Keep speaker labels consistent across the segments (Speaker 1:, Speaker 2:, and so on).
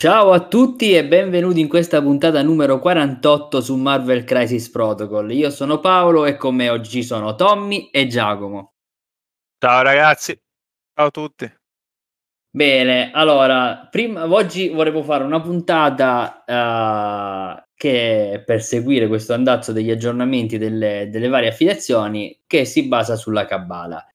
Speaker 1: Ciao a tutti e benvenuti in questa puntata numero 48 su Marvel Crisis Protocol. Io sono Paolo e con me oggi sono Tommy e Giacomo.
Speaker 2: Ciao ragazzi, ciao a tutti.
Speaker 1: Bene, allora, prima, oggi volevo fare una puntata uh, che per seguire questo andazzo degli aggiornamenti delle, delle varie affiliazioni che si basa sulla Kabbalah.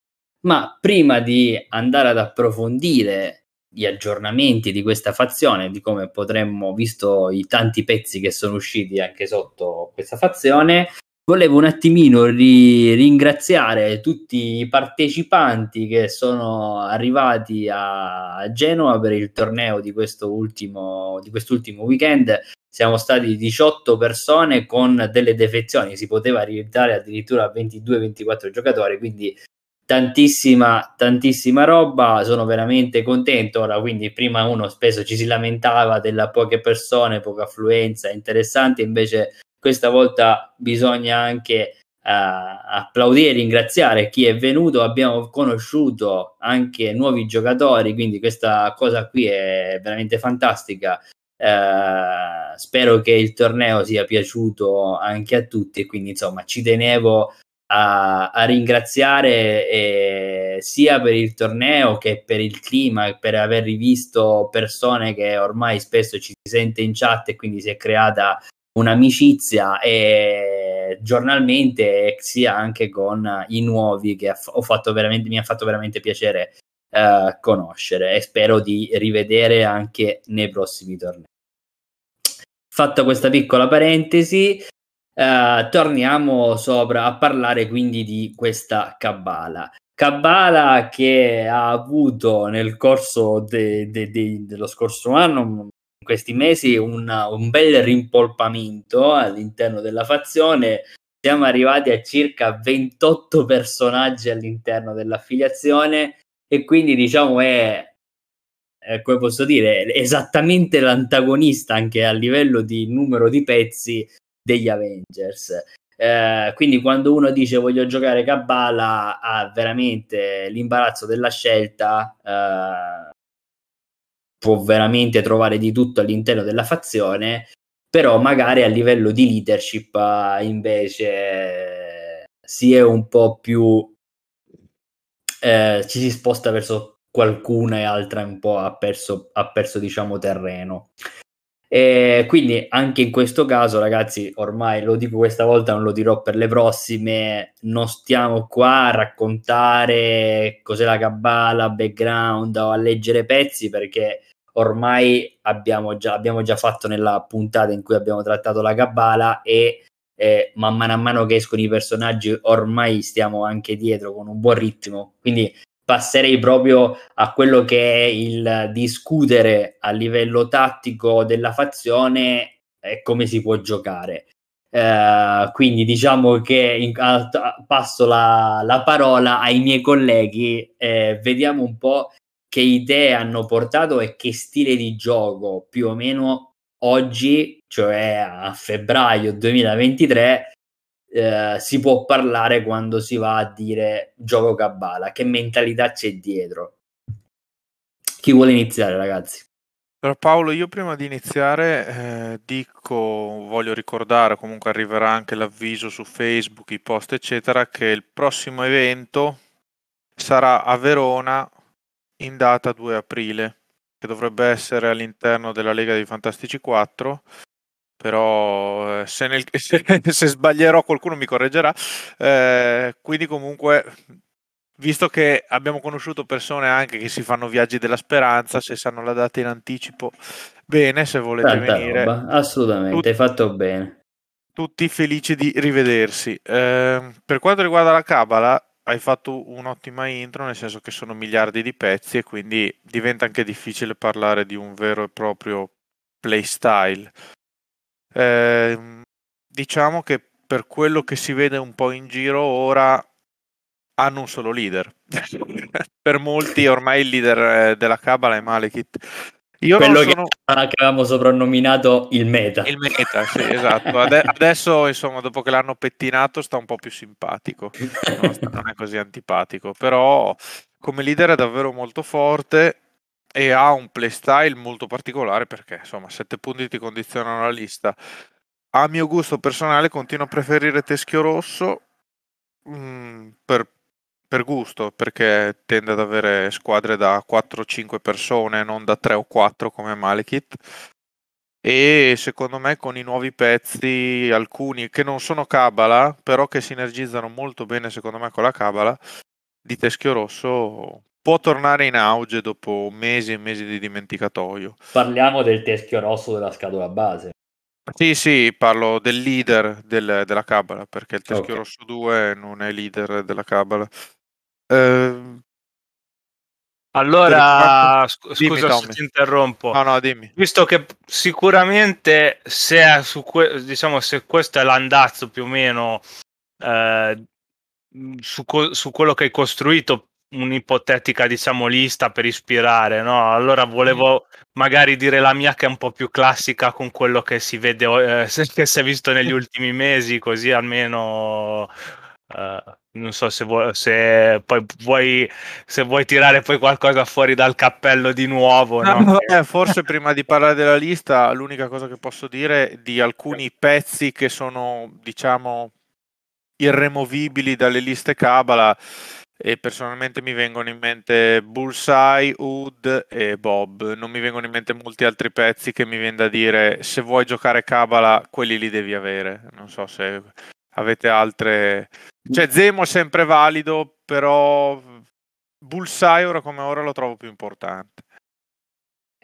Speaker 1: Ma prima di andare ad approfondire gli aggiornamenti di questa fazione, di come potremmo, visto i tanti pezzi che sono usciti anche sotto questa fazione, volevo un attimino ri- ringraziare tutti i partecipanti che sono arrivati a Genova per il torneo di ultimo, di quest'ultimo weekend. Siamo stati 18 persone con delle defezioni, si poteva arrivare addirittura a 22-24 giocatori, quindi tantissima, tantissima roba, sono veramente contento. Ora, quindi prima uno spesso ci si lamentava della poche persone, poca affluenza, interessante, invece questa volta bisogna anche uh, applaudire e ringraziare chi è venuto. Abbiamo conosciuto anche nuovi giocatori, quindi questa cosa qui è veramente fantastica. Uh, spero che il torneo sia piaciuto anche a tutti quindi insomma ci tenevo a, a ringraziare eh, sia per il torneo che per il clima, per aver rivisto persone che ormai spesso ci si sente in chat e quindi si è creata un'amicizia e giornalmente sia anche con i nuovi che ho fatto veramente, mi ha fatto veramente piacere uh, conoscere e spero di rivedere anche nei prossimi tornei. Fatta questa piccola parentesi, Uh, torniamo sopra a parlare quindi di questa Kabbalah. Kabbalah che ha avuto nel corso de, de, de, dello scorso anno, in questi mesi, un, un bel rimpolpamento all'interno della fazione. Siamo arrivati a circa 28 personaggi all'interno dell'affiliazione e quindi diciamo è eh, come posso dire, esattamente l'antagonista anche a livello di numero di pezzi degli Avengers. Eh, quindi quando uno dice voglio giocare Kabbalah ha veramente l'imbarazzo della scelta eh, può veramente trovare di tutto all'interno della fazione però magari a livello di leadership eh, invece si è un po' più eh, ci si sposta verso qualcuna e altra un po' ha perso, ha perso diciamo terreno e quindi anche in questo caso, ragazzi, ormai lo dico questa volta, non lo dirò per le prossime. Non stiamo qua a raccontare cos'è la cabala, background o a leggere pezzi perché ormai abbiamo già, abbiamo già fatto nella puntata in cui abbiamo trattato la cabala e eh, man mano a mano che escono i personaggi ormai stiamo anche dietro con un buon ritmo. Quindi passerei proprio a quello che è il discutere a livello tattico della fazione e come si può giocare. Uh, quindi diciamo che in, a, passo la, la, parola ai miei colleghi, eh, vediamo un po' che idee hanno portato e che stile di gioco più o meno oggi, cioè a febbraio 2023, eh, si può parlare quando si va a dire gioco Kabbalah, che mentalità c'è dietro. Chi vuole iniziare, ragazzi?
Speaker 2: Però Paolo, io prima di iniziare eh, dico, voglio ricordare, comunque arriverà anche l'avviso su Facebook, i post, eccetera, che il prossimo evento sarà a Verona in data 2 aprile, che dovrebbe essere all'interno della Lega dei Fantastici 4 però eh, se, nel, se, se, sbaglierò qualcuno mi correggerà. Eh, quindi comunque, visto che abbiamo conosciuto persone anche che si fanno viaggi della speranza, se sanno la data in anticipo, bene, se volete Tanta venire.
Speaker 1: Roba. Assolutamente, tutti, hai fatto bene.
Speaker 2: Tutti felici di rivedersi. Eh, per quanto riguarda la Cabala, hai fatto un'ottima intro, nel senso che sono miliardi di pezzi e quindi diventa anche difficile parlare di un vero e proprio playstyle. Eh, diciamo che per quello che si vede un po' in giro ora hanno un solo leader. per molti ormai il leader eh, della Cabala è Malekith.
Speaker 1: Io quello sono... che, avevamo soprannominato il meta.
Speaker 2: Il meta, sì, esatto. Ade- adesso, insomma, dopo che l'hanno pettinato, sta un po' più simpatico. Non, non è così antipatico, però come leader è davvero molto forte e ha un playstyle molto particolare perché insomma 7 punti ti condizionano la lista. A mio gusto personale continuo a preferire Teschio Rosso mh, mm, per, per, gusto perché tende ad avere squadre da 4-5 persone, non da 3 o 4 come Malekith. E secondo me con i nuovi pezzi, alcuni che non sono Kabbalah, però che sinergizzano molto bene secondo me con la Kabbalah, di Teschio Rosso può tornare in auge dopo mesi e mesi di dimenticatoio.
Speaker 1: Parliamo del teschio rosso della scatola base.
Speaker 2: Sì, sì, parlo del leader del, della Cabala, perché il teschio okay. rosso 2 non è leader della Cabala. Eh,
Speaker 3: allora, sc- dimmi, scusa Tommy. se ti interrompo.
Speaker 2: No, no, dimmi.
Speaker 3: Visto che sicuramente se, su que- diciamo, se questo è l'andazzo più o meno eh, su, co- su quello che hai costruito un'ipotetica, diciamo, lista per ispirare, no? Allora volevo mm. magari dire la mia che è un po' più classica con quello che si vede, eh, che si è visto negli ultimi mesi, così almeno... Uh, non so se, vuoi, se poi vuoi, se vuoi tirare poi qualcosa fuori dal cappello di nuovo. No,
Speaker 2: no? Eh, forse prima di parlare della lista, l'unica cosa che posso dire di alcuni pezzi che sono, diciamo, irremovibili dalle liste Kabbalah e personalmente mi vengono in mente Bullseye, Wood e Bob. Non mi vengono in mente molti altri pezzi che mi viene da dire se vuoi giocare Kabbalah, quelli li devi avere. Non so se avete altre. Cioè, Zemo è sempre valido, però Bullseye ora come ora lo trovo più importante.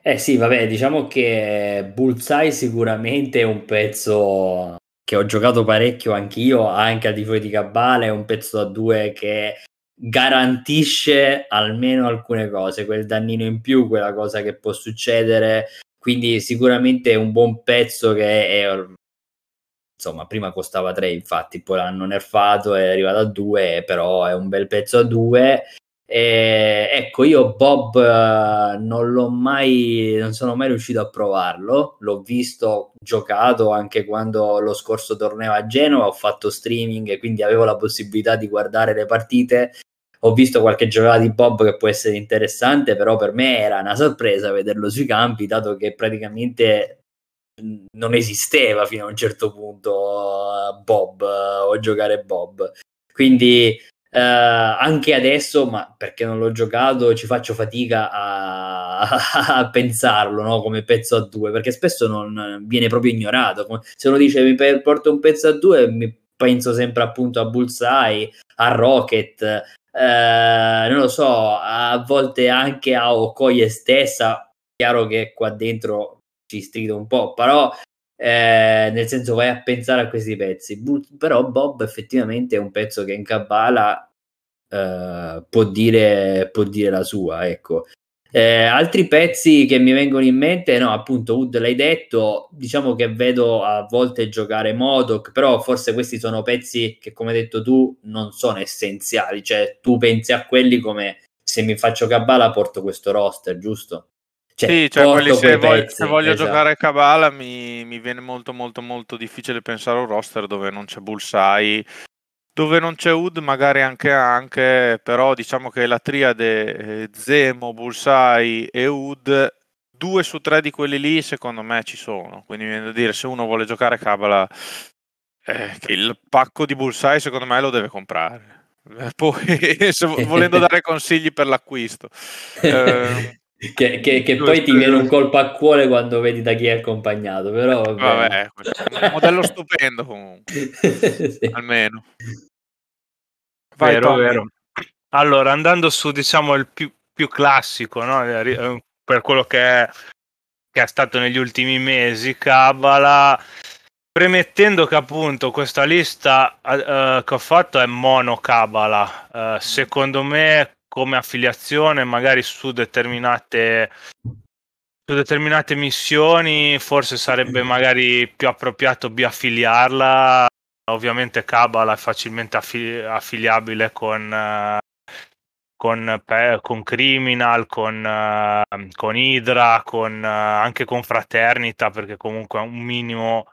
Speaker 1: Eh sì, vabbè, diciamo che Bullseye sicuramente è un pezzo che ho giocato parecchio anch'io, anche a Tifo di Cabala, è un pezzo da due che garantisce almeno alcune cose, quel dannino in più, quella cosa che può succedere. Quindi sicuramente è un buon pezzo che è, insomma, prima costava 3, infatti, poi l'hanno nerfato, è arrivato a 2, però è un bel pezzo a 2. E, ecco, io Bob non l'ho mai, non sono mai riuscito a provarlo. L'ho visto giocato anche quando lo scorso torneo a Genova. Ho fatto streaming e quindi avevo la possibilità di guardare le partite ho visto qualche giocata di Bob che può essere interessante, però per me era una sorpresa vederlo sui campi, dato che praticamente non esisteva fino a un certo punto Bob o giocare Bob. Quindi eh, anche adesso, ma perché non l'ho giocato, ci faccio fatica a, a pensarlo no? come pezzo a due, perché spesso non viene proprio ignorato. Se uno dice mi porto un pezzo a due, mi penso sempre appunto a Bullseye, a Rocket, eh, non lo so, a volte anche a Okoye stessa, chiaro che qua dentro ci strido un po', però eh, nel senso vai a pensare a questi pezzi, però Bob effettivamente è un pezzo che in Kabbalah eh, può, dire, può dire la sua, ecco. Eh, altri pezzi che mi vengono in mente, no, appunto, Wood l'hai detto, diciamo che vedo a volte giocare Modoc, però forse questi sono pezzi che, come hai detto tu, non sono essenziali, cioè tu pensi a quelli come se mi faccio Cabala porto questo roster, giusto?
Speaker 2: Cioè, sì, cioè quelli se, voglio, pezzi, se voglio esatto. giocare a Cabala mi, mi, viene molto molto molto difficile pensare a un roster dove non c'è Bullseye, dove non c'è Ud magari anche anche, però diciamo che la triade eh, Zemo, Bullseye e Ud, due su tre di quelli lì secondo me ci sono, quindi mi viene da dire se uno vuole giocare Kabbalah, eh, il pacco di Bullseye secondo me lo deve comprare. Poi volendo dare consigli per l'acquisto.
Speaker 1: Eh, che, che, che poi ti viene un colpo a cuore quando vedi da chi è accompagnato, però
Speaker 2: vabbè, vabbè un modello stupendo comunque, sì. almeno.
Speaker 3: Vai, vero, vero. Allora, andando su, diciamo, il più, più classico, no? Eh, per quello che è, che è stato negli ultimi mesi, Kabbalah, premettendo che appunto questa lista uh, che ho fatto è mono Kabbalah, uh, secondo me come affiliazione magari su determinate su determinate missioni forse sarebbe magari più appropriato biaffiliarla ovviamente Cabala è facilmente affi- affiliabile con, uh, con, pe- con, Criminal, con, uh, con Hydra, con, uh, anche con Fraternita, perché comunque un minimo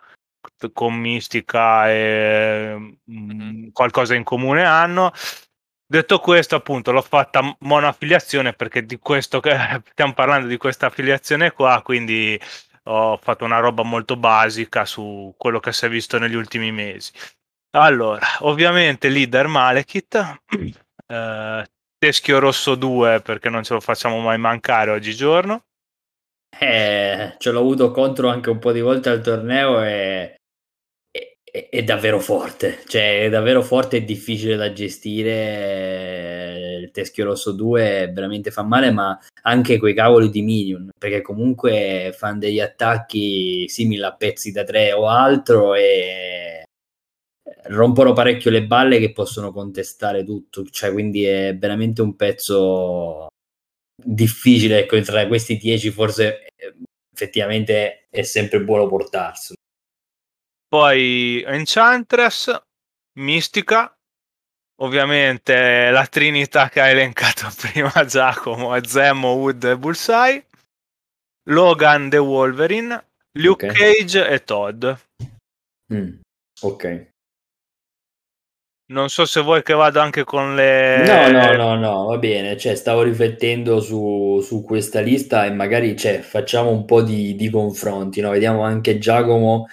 Speaker 3: con Mistica e mm-hmm. qualcosa in comune hanno. Detto questo, appunto, l'ho fatta monoaffiliazione perché di questo che stiamo parlando di questa affiliazione qua, quindi ho fatto una roba molto basica su quello che si è visto negli ultimi mesi. Allora, ovviamente leader Malekith, eh, Teschio Rosso 2 perché non ce lo facciamo mai mancare oggigiorno.
Speaker 1: Eh, ce l'ho avuto contro anche un po' di volte al torneo e è, davvero forte, cioè è davvero forte e difficile da gestire. Il Teschio Rosso 2 veramente fa male, ma anche quei cavoli di minion, perché comunque fanno degli attacchi simili a pezzi da 3 o altro e rompono parecchio le balle che possono contestare tutto, cioè quindi è veramente un pezzo difficile, ecco, tra questi 10 forse effettivamente è sempre buono portarselo.
Speaker 3: Poi Enchantress, Mistica, ovviamente la trinità che ha elencato prima Giacomo Zemo, Wood e Bullseye, Logan The Wolverine, Luke okay. Cage e Todd.
Speaker 1: Mm, ok.
Speaker 3: Non so se vuoi che vada anche con le...
Speaker 1: No, no, no, no, va bene. Cioè, stavo riflettendo su, su questa lista e magari cioè, facciamo un po' di, di confronti, no? Vediamo anche Giacomo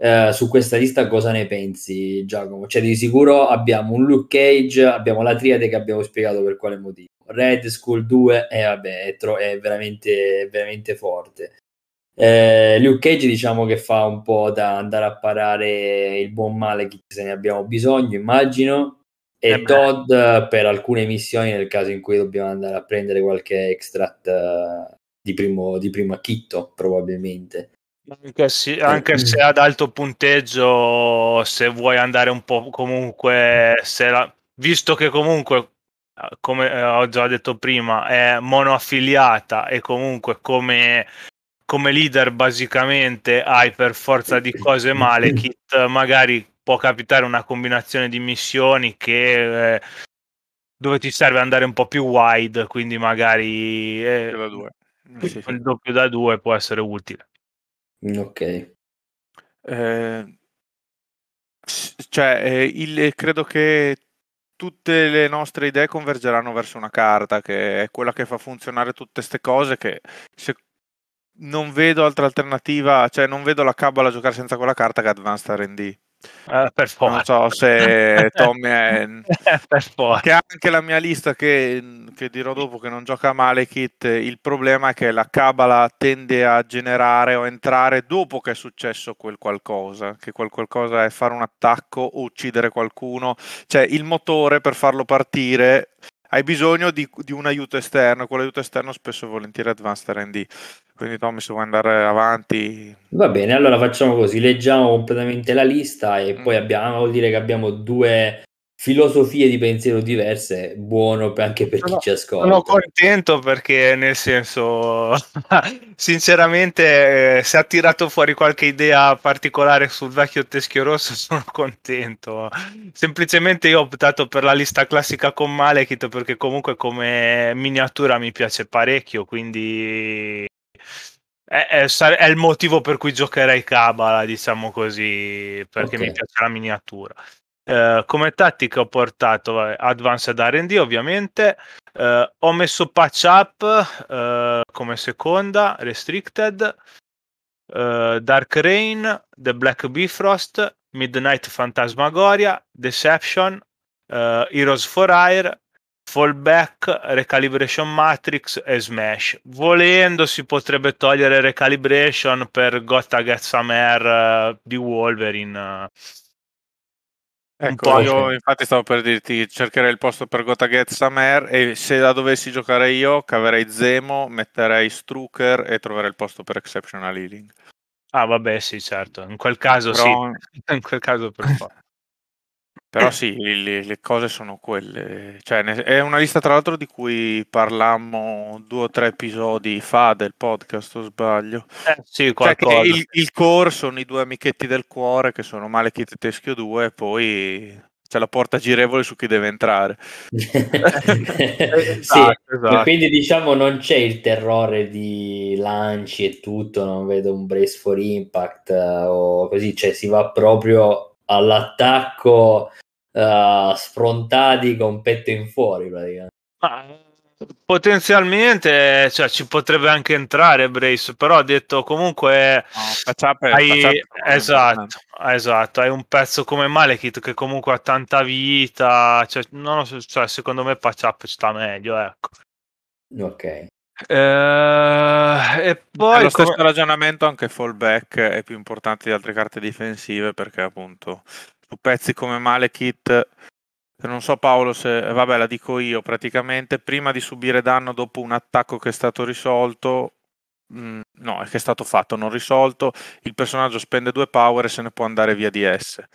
Speaker 1: eh, su questa lista cosa ne pensi, Giacomo? Cioè, di sicuro abbiamo un Luke Cage, abbiamo la triade che abbiamo spiegato per quale motivo. Red School 2, e eh, vabbè, è, tro- è, veramente, è veramente forte. Eh, Luke Cage diciamo che fa un po' da andare a parare il buon male se ne abbiamo bisogno, immagino. E eh Todd per alcune missioni nel caso in cui dobbiamo andare a prendere qualche extract uh, di, primo, di primo acchitto, probabilmente.
Speaker 3: Anche, sì, anche se ad alto punteggio, se vuoi andare un po' comunque, la, visto che comunque come ho già detto prima, è monoaffiliata e comunque come come leader basicamente hai per forza di cose male, Kit magari può capitare una combinazione di missioni che eh, dove ti serve andare un po' più wide, quindi magari eh, il doppio da due può essere utile.
Speaker 1: Ok.
Speaker 2: Eh, cioè, eh, il, credo che tutte le nostre idee convergeranno verso una carta che è quella che fa funzionare tutte queste cose che se, non vedo altra alternativa, cioè non vedo la cabala giocare senza quella carta che Advanced R&D.
Speaker 3: Uh, per forza.
Speaker 2: Non so se Tommy è... per forza. Che anche la mia lista che, che, dirò dopo che non gioca male Kit, il problema è che la cabala tende a generare o entrare dopo che è successo quel qualcosa, che quel qualcosa è fare un attacco o uccidere qualcuno, cioè il motore per farlo partire hai bisogno di, di un aiuto esterno, quell'aiuto esterno spesso e volentieri Advanced R&D. Quindi Tommy, se vuoi andare avanti...
Speaker 1: Va bene, allora facciamo così, leggiamo completamente la lista e mm. poi abbiamo, vuol dire che abbiamo due filosofie di pensiero diverse, buono anche per chi ci ascolta.
Speaker 3: Sono contento perché nel senso, sinceramente, eh, se ha tirato fuori qualche idea particolare sul vecchio teschio rosso, sono contento. Semplicemente io ho optato per la lista classica con Malekith perché comunque come miniatura mi piace parecchio, quindi è, è, è, il motivo per cui giocherei Kabbalah, diciamo così, perché okay. mi piace la miniatura. Uh, come tattica ho portato Advanced RD ovviamente, uh, ho messo Patch Up uh, come seconda, Restricted, Dark Rain, The Black Bifrost, Midnight Phantasmagoria, Deception, Heroes for Hire, Fallback, Recalibration Matrix e Smash. Volendo si potrebbe togliere Recalibration per Gotta Get Some Air di Wolverine
Speaker 2: Ecco, io infatti stavo per dirti, cercherei il posto per Gota Get Samer e se la dovessi giocare io, caverei Zemo, metterei Strucker e troverei il posto per Exceptional Healing.
Speaker 3: Ah, vabbè, sì, certo. In quel caso Però... sì. In quel caso per forza.
Speaker 2: Però sì, le, le, cose sono quelle. Cioè, è una lista tra l'altro di cui parlammo due o tre episodi fa del podcast, o sbaglio.
Speaker 3: Eh, sì, cioè
Speaker 2: il, il, core sono i due amichetti del cuore che sono Malekith e Teschio 2 e poi c'è la porta girevole su chi deve entrare.
Speaker 1: sì, esatto, esatto. quindi diciamo non c'è il terrore di lanci e tutto, non vedo un brace for impact uh, o così, cioè si va proprio all'attacco uh, sfrontati con petto in fuori praticamente.
Speaker 3: Ma, potenzialmente cioè, ci potrebbe anche entrare Brace, però ha detto comunque no,
Speaker 2: Pacciap
Speaker 3: hai, esatto, esatto, hai un pezzo come Malekith che comunque ha tanta vita, cioè, non so, cioè, secondo me Pacciap sta meglio, ecco.
Speaker 1: Ok.
Speaker 3: Eh, e poi
Speaker 2: è lo stesso come... ragionamento anche fallback è più importante di altre carte difensive perché appunto su pezzi come Malekith non so Paolo se, vabbè la dico io, praticamente prima di subire danno dopo un attacco che è stato risolto, mh, mm, no, è che è stato fatto, non risolto, il personaggio spende due power e se ne può andare via di esse.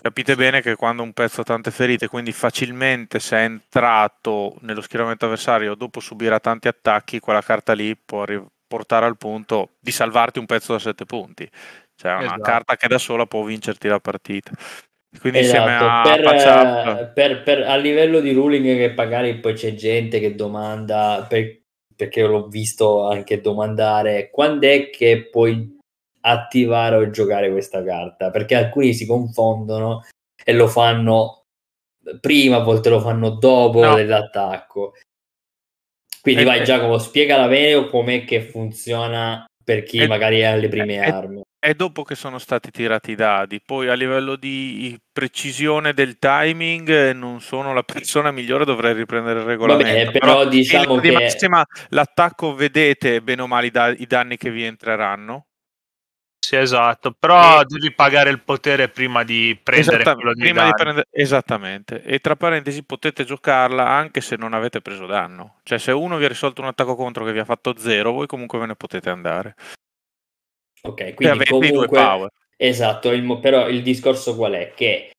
Speaker 2: Capite bene che quando un pezzo ha tante ferite, quindi facilmente se è entrato nello schieramento avversario dopo subirà tanti attacchi, quella carta lì può portare al punto di salvarti un pezzo da 7 punti. Cioè è una esatto. carta che da sola può vincerti la partita. Quindi esatto, a
Speaker 1: per, eh, per, per, a livello di ruling che magari poi c'è gente che domanda, per, perché l'ho visto anche domandare, quando è che puoi attivare o giocare questa carta? Perché alcuni si confondono e lo fanno prima, a volte lo fanno dopo no. dell'attacco. Quindi eh, vai eh. Giacomo, spiegala bene com'è che funziona per chi eh, magari ha le prime
Speaker 2: eh,
Speaker 1: armi
Speaker 2: è dopo che sono stati tirati i dadi. Poi a livello di precisione del timing non sono la persona migliore, dovrei riprendere il regolamento.
Speaker 1: Vabbè, però, però diciamo che...
Speaker 2: massima l'attacco vedete bene o male i, da- i danni che vi entreranno.
Speaker 3: Sì, esatto, però e... devi pagare il potere prima di prendere
Speaker 2: Esattamente, quello di prima di prendere... Esattamente, e tra parentesi potete giocarla anche se non avete preso danno. Cioè se uno vi ha risolto un attacco contro che vi ha fatto zero, voi comunque ve ne potete andare.
Speaker 1: Ok, quindi comunque... Esatto, il, però il discorso qual è? Che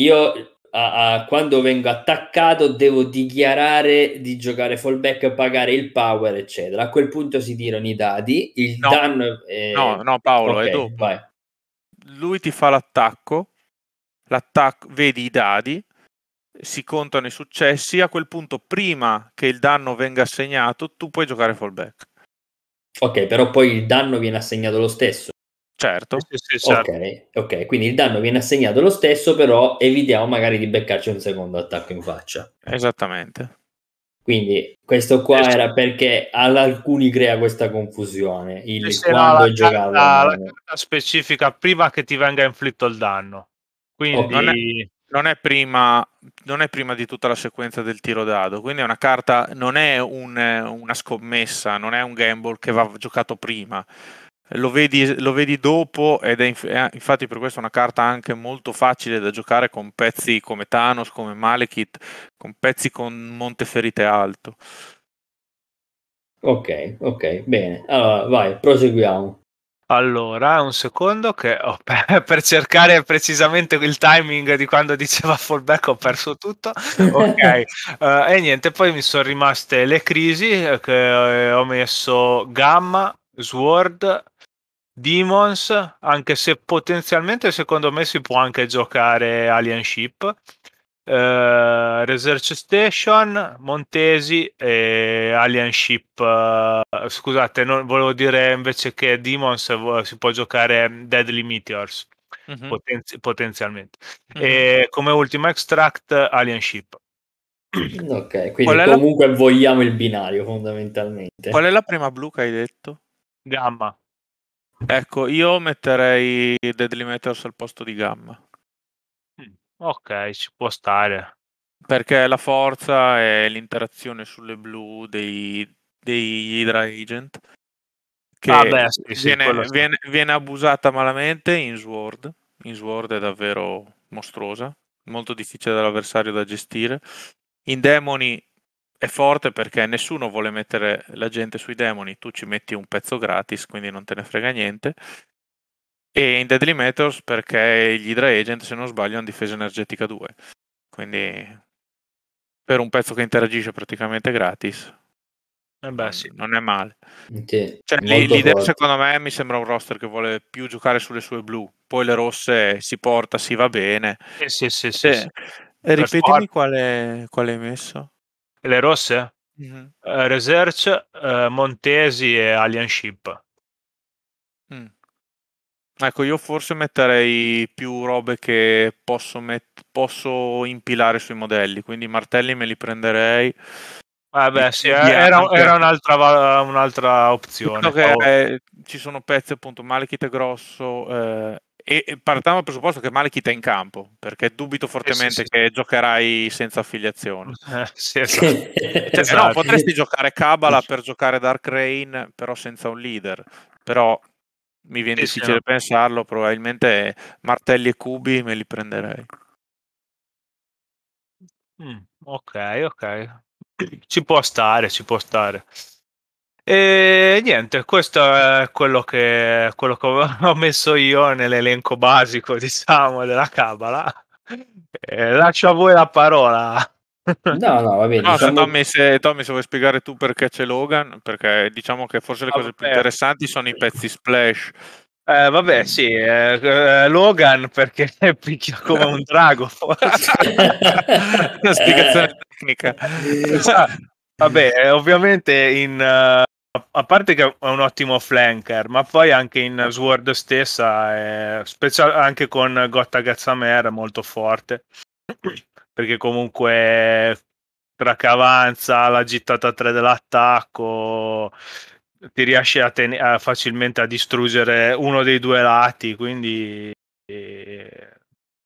Speaker 1: io a, a, quando vengo attaccato devo dichiarare di giocare fallback, pagare il power, eccetera. A quel punto si tirano i dadi, il
Speaker 2: no,
Speaker 1: danno...
Speaker 2: È... No, no Paolo, okay, è dopo. Vai. Lui ti fa l'attacco, l'attacco, vedi i dadi, si contano i successi, a quel punto prima che il danno venga assegnato tu puoi giocare fallback.
Speaker 1: Ok, però poi il danno viene assegnato lo stesso.
Speaker 2: Certo.
Speaker 3: Sì, sì, certo.
Speaker 1: Ok, ok, quindi il danno viene assegnato lo stesso, però evitiamo magari di beccarci un secondo attacco in faccia.
Speaker 2: Esattamente.
Speaker 1: Quindi questo qua esatto. era perché ad alcuni crea questa confusione, il quando giocava. La,
Speaker 3: la carta specifica prima che ti venga inflitto il danno. Quindi...
Speaker 2: Non, è, non, è prima, non, è, prima, di tutta la sequenza del tiro dado, quindi è una carta, non è un, una scommessa, non è un gamble che va giocato prima lo vedi, lo vedi dopo ed è infatti per questo una carta anche molto facile da giocare con pezzi come Thanos, come Malekith, con pezzi con Monteferite alto.
Speaker 1: Ok, ok, bene. Allora, vai, proseguiamo.
Speaker 3: Allora, un secondo che oh, per, per, cercare precisamente il timing di quando diceva fallback ho perso tutto. Ok, uh, e niente, poi mi sono rimaste le crisi eh, che ho messo Gamma, Sword, Demons, anche se potenzialmente secondo me si può anche giocare Alien Ship. Uh, Research Station, Montesi e Alien Ship. Uh, scusate, non, volevo dire invece che Demons si può giocare Deadly Meteors mm-hmm. potenzi- potenzialmente. Mm-hmm. E come ultimo extract Alien Ship.
Speaker 1: Ok, quindi comunque la... vogliamo il binario fondamentalmente.
Speaker 2: Qual è la prima blu che hai detto?
Speaker 3: Gamma.
Speaker 2: Ecco, io metterei Deadly Meters al posto di Gamma.
Speaker 3: Mm, ok, ci può stare.
Speaker 2: Perché la forza è l'interazione sulle blu dei, dei Hydra Agent che ah beh, sì, sì, viene, viene, viene, abusata malamente in Sword. In Sword è davvero mostruosa, molto difficile dall'avversario da gestire. In Demoni è forte perché nessuno vuole mettere la gente sui demoni, tu ci metti un pezzo gratis, quindi non te ne frega niente. E in Deadly Metals perché gli Hydra Agent, se non sbaglio, hanno difesa energetica 2. Quindi per un pezzo che interagisce praticamente gratis.
Speaker 3: Eh beh, sì.
Speaker 2: Non è male.
Speaker 1: Sì,
Speaker 2: cioè, l'idea secondo me mi sembra un roster che vuole più giocare sulle sue blu, poi le rosse si porta, si va bene.
Speaker 3: Sì, sì, sì. sì, sì.
Speaker 2: Ripetimi quale, quale hai messo
Speaker 3: le rosse? Mm-hmm. Uh, Research, uh, Montesi e Alien Ship.
Speaker 2: Mm. Ecco, io forse metterei più robe che posso, met- posso impilare sui modelli, quindi i martelli me li prenderei.
Speaker 3: Vabbè, sì, era, era un'altra, un'altra, opzione.
Speaker 2: Che, eh, ci sono pezzi appunto, Malekith è grosso eh, e, partiamo dal presupposto che Malekith è in campo, perché dubito fortemente sì, sì, che sì. giocherai senza affiliazione.
Speaker 3: Eh, sì, esatto.
Speaker 2: cioè, esatto. No, potresti giocare Kabbalah per giocare Dark Rain, però senza un leader. Però mi viene difficile sì, no. pensarlo, probabilmente martelli e cubi me li prenderei.
Speaker 3: Mm, ok, ok. Ci può stare, ci può stare. E niente, questo è quello che, quello che ho messo io nell'elenco basico, diciamo, della Cabala. E lascio a voi la parola.
Speaker 1: No, no, va bene.
Speaker 2: No, diciamo... Tommy, se, Tommy, se vuoi spiegare tu perché c'è Logan, perché diciamo che forse le cose vabbè. più interessanti sono i pezzi splash.
Speaker 3: Eh, vabbè, sì, eh, eh, Logan perché picchia come un drago.
Speaker 2: Una spiegazione tecnica.
Speaker 3: vabbè, ovviamente in, uh, a parte che è un ottimo flanker, ma poi anche in Sword stessa, special, anche con Gotta Gazzamer, è molto forte. Perché comunque tra che avanza la gittata 3 dell'attacco ti riesce a ten- a facilmente a distruggere uno dei due lati quindi eh,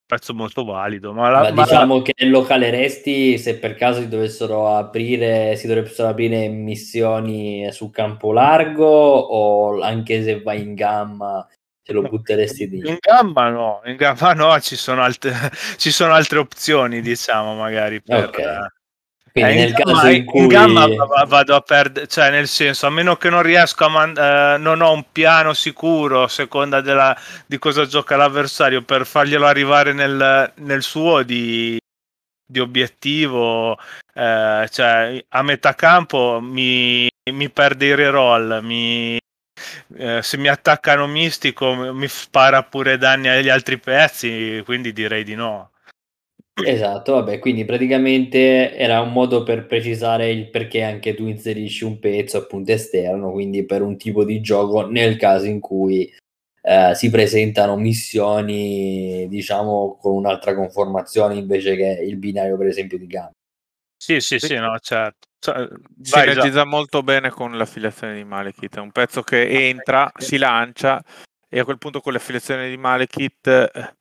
Speaker 3: pezzo molto valido ma, la,
Speaker 1: ma, ma diciamo la... che nel locale resti se per caso si dovessero aprire si dovessero aprire missioni su campo largo o anche se vai in gamma te lo butteresti
Speaker 3: lì. In gamma no, in gamma no, ci sono, altre, ci sono altre opzioni, diciamo, magari per...
Speaker 1: Okay.
Speaker 3: Eh, in, gamma, in, cui... in, gamma, vado a perdere, cioè nel senso, a meno che non riesco a man- eh, non ho un piano sicuro a seconda della, di cosa gioca l'avversario per farglielo arrivare nel, nel suo di, di obiettivo, eh, cioè a metà campo mi, mi perde i reroll, mi, eh, se mi attaccano mistico mi spara pure danni agli altri pezzi, quindi direi di no.
Speaker 1: Esatto, vabbè, quindi praticamente era un modo per precisare il perché anche tu inserisci un pezzo appunto esterno, quindi per un tipo di gioco nel caso in cui eh, si presentano missioni, diciamo, con un'altra conformazione invece che il binario, per esempio, di gamma.
Speaker 3: Sì, sì, sì, no, certo. Cioè,
Speaker 2: Sinergizza molto bene con l'affiliazione di Malekith. È un pezzo che entra, si lancia e a quel punto con l'affiliazione di Malekith,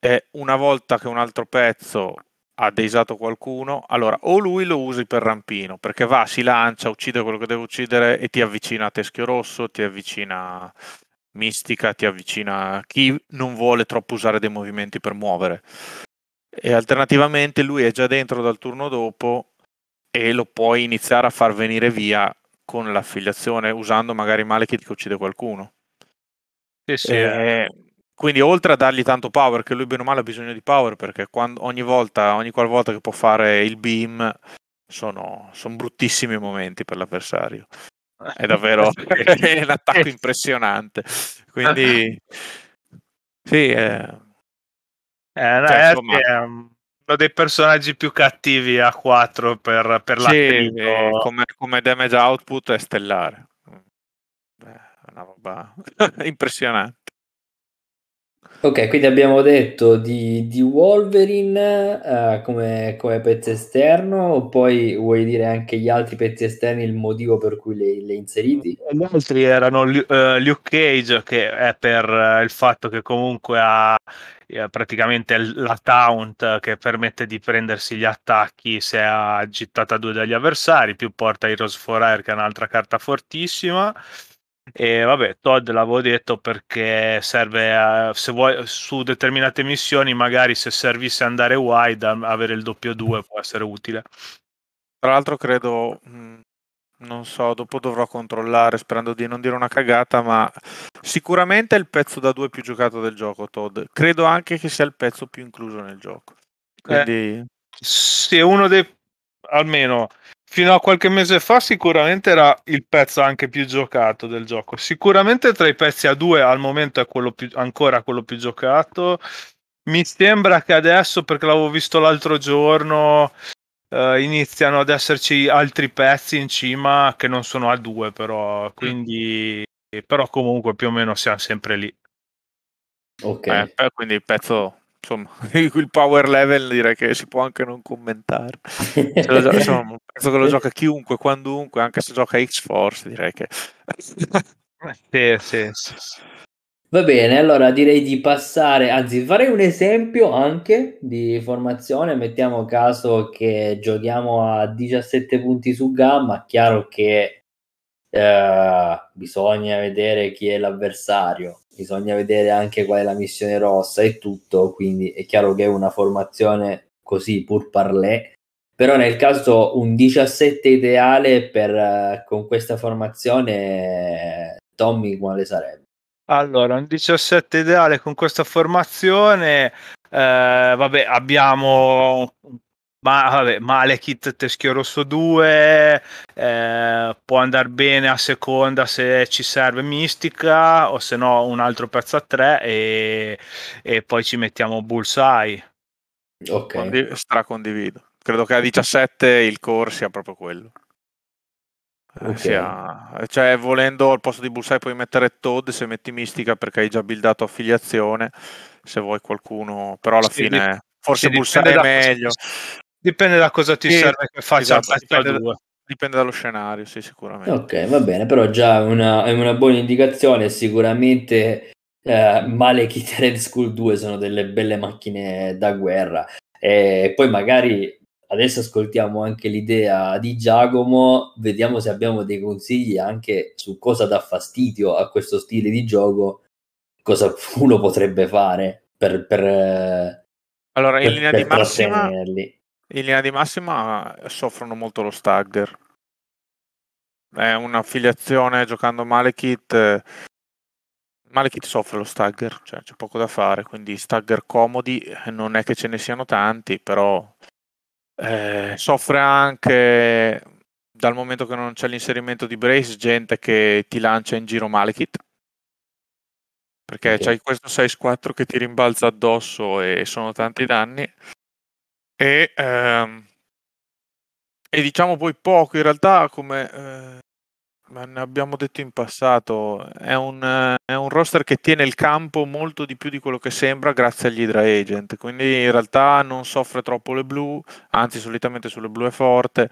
Speaker 2: eh, una volta che un altro pezzo ha deisato qualcuno, allora o lui lo usi per rampino, perché va, si lancia, uccide quello che deve uccidere e ti avvicina a Teschio Rosso, ti avvicina Mistica, ti avvicina a chi non vuole troppo usare dei movimenti per muovere e alternativamente lui è già dentro dal turno dopo e lo puoi iniziare a far venire via con l'affiliazione usando magari Malekith che uccide qualcuno.
Speaker 3: Sì, sì. Eh,
Speaker 2: quindi oltre a dargli tanto power, che lui bene o male ha bisogno di power, perché quando, ogni volta, ogni qualvolta che può fare il beam, sono, sono bruttissimi momenti per l'avversario. È davvero è un attacco impressionante. Quindi sì, eh,
Speaker 3: eh, cioè, insomma... è uno dei personaggi più cattivi a 4 per, per sì,
Speaker 2: eh, come, come, damage output è stellare. Beh, è una roba impressionante.
Speaker 1: Ok, quindi abbiamo detto di, di Wolverine uh, come, come, pezzo esterno, poi vuoi dire anche gli altri pezzi esterni, il motivo per cui li hai inseriti?
Speaker 3: Gli altri erano uh, Luke Cage, che è per uh, il fatto che comunque ha praticamente la taunt che permette di prendersi gli attacchi se ha gittata due dagli avversari, più porta Heroes for Air che è un'altra carta fortissima. E vabbè, Todd l'avevo detto perché serve a, se vuoi su determinate missioni, magari se servisse andare wide, avere il doppio 2 può essere utile.
Speaker 2: Tra l'altro, credo non so, dopo dovrò controllare sperando di non dire una cagata, ma sicuramente è il pezzo da due più giocato del gioco, Todd. Credo anche che sia il pezzo più incluso nel gioco. Quindi... Eh,
Speaker 3: sì, uno dei... almeno fino a qualche mese fa sicuramente era il pezzo anche più giocato del gioco. Sicuramente tra i pezzi a due al momento è quello più, ancora quello più giocato. Mi sembra che adesso, perché l'avevo visto l'altro giorno, uh, iniziano ad esserci altri pezzi in cima che non sono a due, però, quindi, mm. però comunque più o meno siamo sempre lì.
Speaker 1: Ok.
Speaker 2: Eh, quindi il pezzo, insomma, il power level direi che si può anche non commentare. Se lo gio- insomma, pezzo che lo gioca chiunque, quandunque, anche se gioca X-Force, direi che...
Speaker 3: Sì, sì, sì.
Speaker 1: Va bene, allora direi di passare, anzi farei un esempio anche di formazione, mettiamo caso che giochiamo a 17 punti su gamma, chiaro che eh, bisogna vedere chi è l'avversario, bisogna vedere anche qual è la missione rossa e tutto, quindi è chiaro che è una formazione così pur parlé, però nel caso un 17 ideale per, eh, con questa formazione, Tommy quale sarebbe?
Speaker 3: Allora, un 17 ideale con questa formazione, eh, vabbè, abbiamo ma, vabbè, Malekith Teschio Rosso 2, eh, può andare bene a seconda se ci serve Mistica o se no un altro pezzo a 3 e, e poi ci mettiamo Bullseye.
Speaker 1: Ok.
Speaker 2: Condiv- stracondivido. Credo che a 17 il core sia proprio quello. Eh,
Speaker 1: Ok.
Speaker 2: sia- cioè, volendo al posto di Bullseye puoi mettere Todd se metti Mistica perché hai già buildato affiliazione. Se vuoi qualcuno, però alla
Speaker 3: Sì,
Speaker 2: fine forse Bullseye è meglio.
Speaker 3: Dipende da cosa ti
Speaker 2: Sì,
Speaker 3: serve che faccia
Speaker 2: esatto, dipende da-
Speaker 3: 2.
Speaker 2: Dipende dallo scenario, sì, sicuramente.
Speaker 1: Ok, va bene, però già è una, è una buona indicazione. Sicuramente eh, Malekith e Red Skull 2 sono delle belle macchine da guerra. E poi magari adesso ascoltiamo anche l'idea di Giacomo, vediamo se abbiamo dei consigli anche su cosa dà fastidio a questo stile di gioco, cosa uno potrebbe fare per, per, eh,
Speaker 2: Allora, in linea
Speaker 1: per
Speaker 2: di massima,
Speaker 1: trattenerli.
Speaker 2: In linea di massima eh, soffrono molto lo stagger. È un'affiliazione giocando Malekith. eh, Malekith soffre lo stagger, cioè c'è poco da fare, quindi stagger comodi eh, non è che ce ne siano tanti, però eh, soffre anche dal momento che non c'è l'inserimento di Brace, gente che ti lancia in giro Malekith. Perché
Speaker 1: Ok.
Speaker 2: c'hai questo 6-4 che ti rimbalza addosso e sono tanti danni. E, ehm, e diciamo poi poco, in realtà come eh, ma ne abbiamo detto in passato, è un, è un roster che tiene il campo molto di più di quello che sembra grazie agli Hydra Agent, quindi in realtà non soffre troppo le blu, anzi solitamente sulle blu è forte,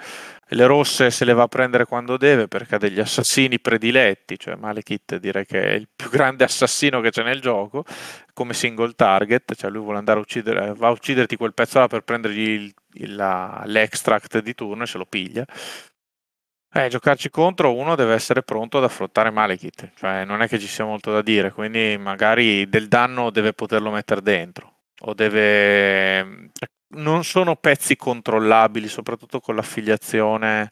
Speaker 2: le rosse se le va a prendere quando deve perché ha degli assassini prediletti, cioè Malekith direi che è il più grande assassino che c'è nel gioco, come single target, cioè lui vuole andare a uccidere, va a ucciderti quel pezzo là per prendergli il- il- la- l'extract di turno e se lo piglia. Eh, giocarci contro uno deve essere pronto ad affrontare Malekith, cioè non è che ci sia molto da dire, quindi magari del danno deve poterlo mettere dentro o deve... Non sono pezzi controllabili, soprattutto con l'affiliazione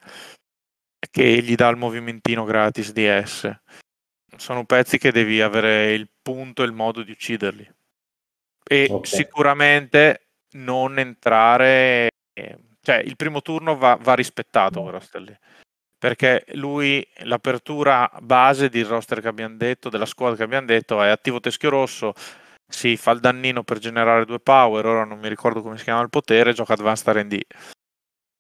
Speaker 2: che gli dà il movimentino gratis di S. Sono pezzi che devi avere il punto e il modo di ucciderli. E
Speaker 1: Ok.
Speaker 2: sicuramente non entrare... Cioè, il primo turno va, va rispettato lì perché lui l'apertura base del roster che abbiamo detto, della squadra che abbiamo detto, è attivo teschio rosso, si fa il dannino per generare due power, ora non mi ricordo come si chiama il potere, gioca Advanced R&D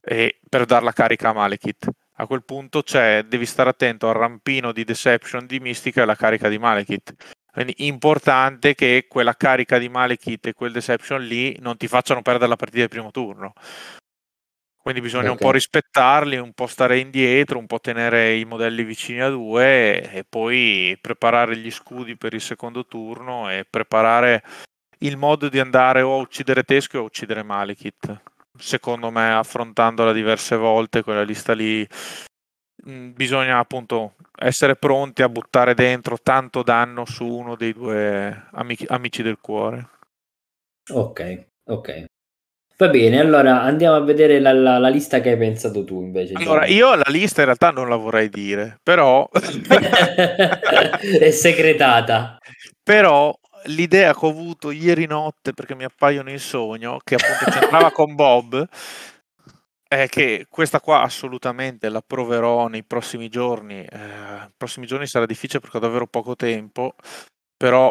Speaker 2: e per dar la carica a Malekith. A quel punto c'è, devi stare attento al rampino di Deception di Mystica e alla carica di Malekith. Quindi importante che quella carica di Malekith e quel Deception lì non ti facciano perdere la partita del primo turno. Quindi bisogna un
Speaker 1: Ok.
Speaker 2: po' rispettarli, un po' stare indietro, un po' tenere i modelli vicini a due e, poi preparare gli scudi per il secondo turno e preparare il modo di andare o a uccidere Teschio o a uccidere Malekith. Secondo me, affrontandola diverse volte, quella lista lì, mh, bisogna appunto essere pronti a buttare dentro tanto danno su uno dei due amici, amici del cuore.
Speaker 1: Ok, ok. Va bene, allora andiamo a vedere la, la- la lista che hai pensato tu invece.
Speaker 2: Allora, io la lista in realtà non la vorrei dire, però...
Speaker 1: è segretata.
Speaker 2: Però l'idea che ho avuto ieri notte, perché mi appaiono in sogno, che appunto c'entrava con Bob, è che questa qua assolutamente la proverò nei prossimi giorni. Eh, nei prossimi giorni sarà difficile perché ho davvero poco tempo, però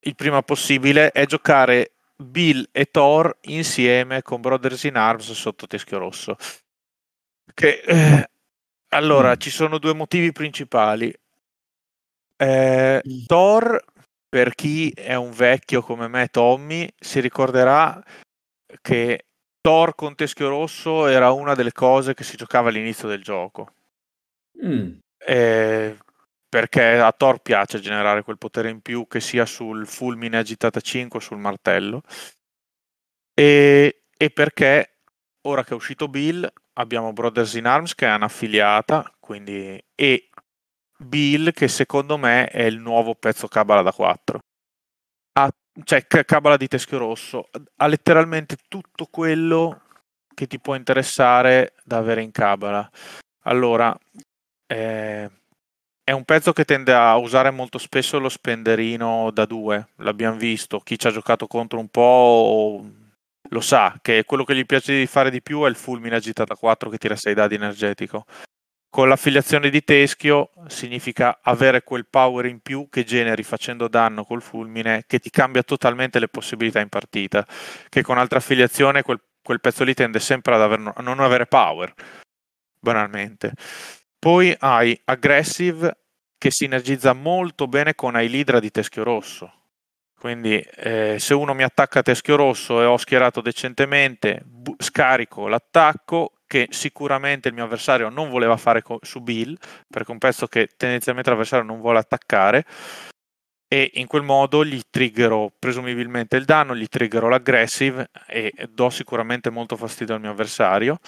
Speaker 2: il prima possibile è giocare Bill e Thor insieme con Brothers in Arms sotto Teschio Rosso. Che, eh, allora,
Speaker 1: Mm.
Speaker 2: ci sono due motivi principali. Eh, Thor per chi è un vecchio come me, Tommy, si ricorderà che Thor con teschio rosso era una delle cose che si giocava all'inizio del gioco. Mm. Eh, perché a Thor piace generare quel potere in più che sia sul fulmine agitata 5 o sul martello. E, e perché ora che è uscito Bill abbiamo Brothers in Arms che è un'affiliata quindi, e Bill che secondo me è il nuovo pezzo Cabala da 4 ha, cioè Cabala di Teschio Rosso ha letteralmente tutto quello che ti può interessare da avere in Cabala allora eh, è un pezzo che tende a usare molto spesso lo spenderino da 2 l'abbiamo visto chi ci ha giocato contro un po' lo sa che quello che gli piace di fare di più è il fulmine agitata 4 che tira 6 dadi energetico. Con l'affiliazione di teschio significa avere quel power in più che generi facendo danno col fulmine che ti cambia totalmente le possibilità in partita, che con altra affiliazione quel, quel pezzo lì tende sempre ad aver, a non avere power, banalmente. Poi hai Aggressive che sinergizza molto bene hai Hydra di teschio rosso quindi eh, se uno mi attacca a teschio rosso e ho schierato decentemente, bu- scarico l'attacco che sicuramente il mio avversario non voleva fare co- su Bill, perché è un pezzo che tendenzialmente l'avversario non vuole attaccare, e in quel modo gli triggerò presumibilmente il danno, gli triggerò l'aggressive e do sicuramente molto fastidio al mio avversario.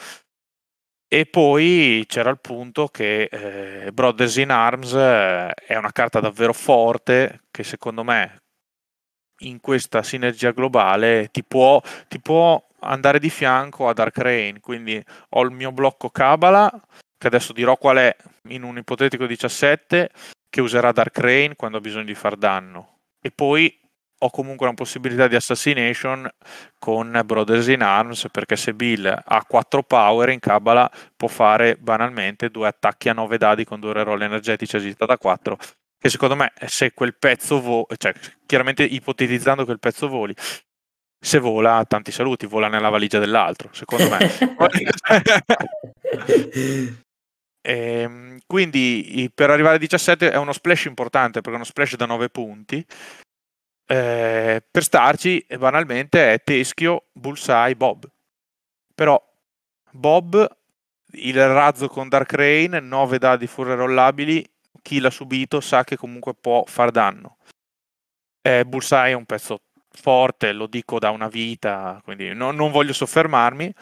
Speaker 2: E poi c'era il punto che eh, Brothers in Arms eh, è una carta davvero forte che secondo me in questa sinergia globale ti può, ti può andare di fianco a Dark Rain. Quindi ho il mio blocco Kabbalah, che adesso dirò qual è in un ipotetico 17, che userà Dark Rain quando ha bisogno di far danno. E poi ho comunque una possibilità di assassination con Brothers in Arms perché se Bill ha 4 power in Kabbalah può fare banalmente due attacchi a 9 dadi con due reroll energetici agita da 4 che secondo me se quel pezzo vola, cioè chiaramente ipotetizzando che il pezzo voli, se vola, tanti saluti, vola nella valigia dell'altro, secondo me. e, ehm, quindi per arrivare a 17 è uno splash importante perché è uno splash da 9 punti. Eh, per starci, banalmente, è Teschio, Bullseye, Bob. Però Bob, il razzo con Dark Rain, 9 dadi furre rollabili, chi l'ha subito sa che comunque può far danno. Eh, Bullseye è un pezzo forte, lo dico da una vita, quindi no, non voglio soffermarmi.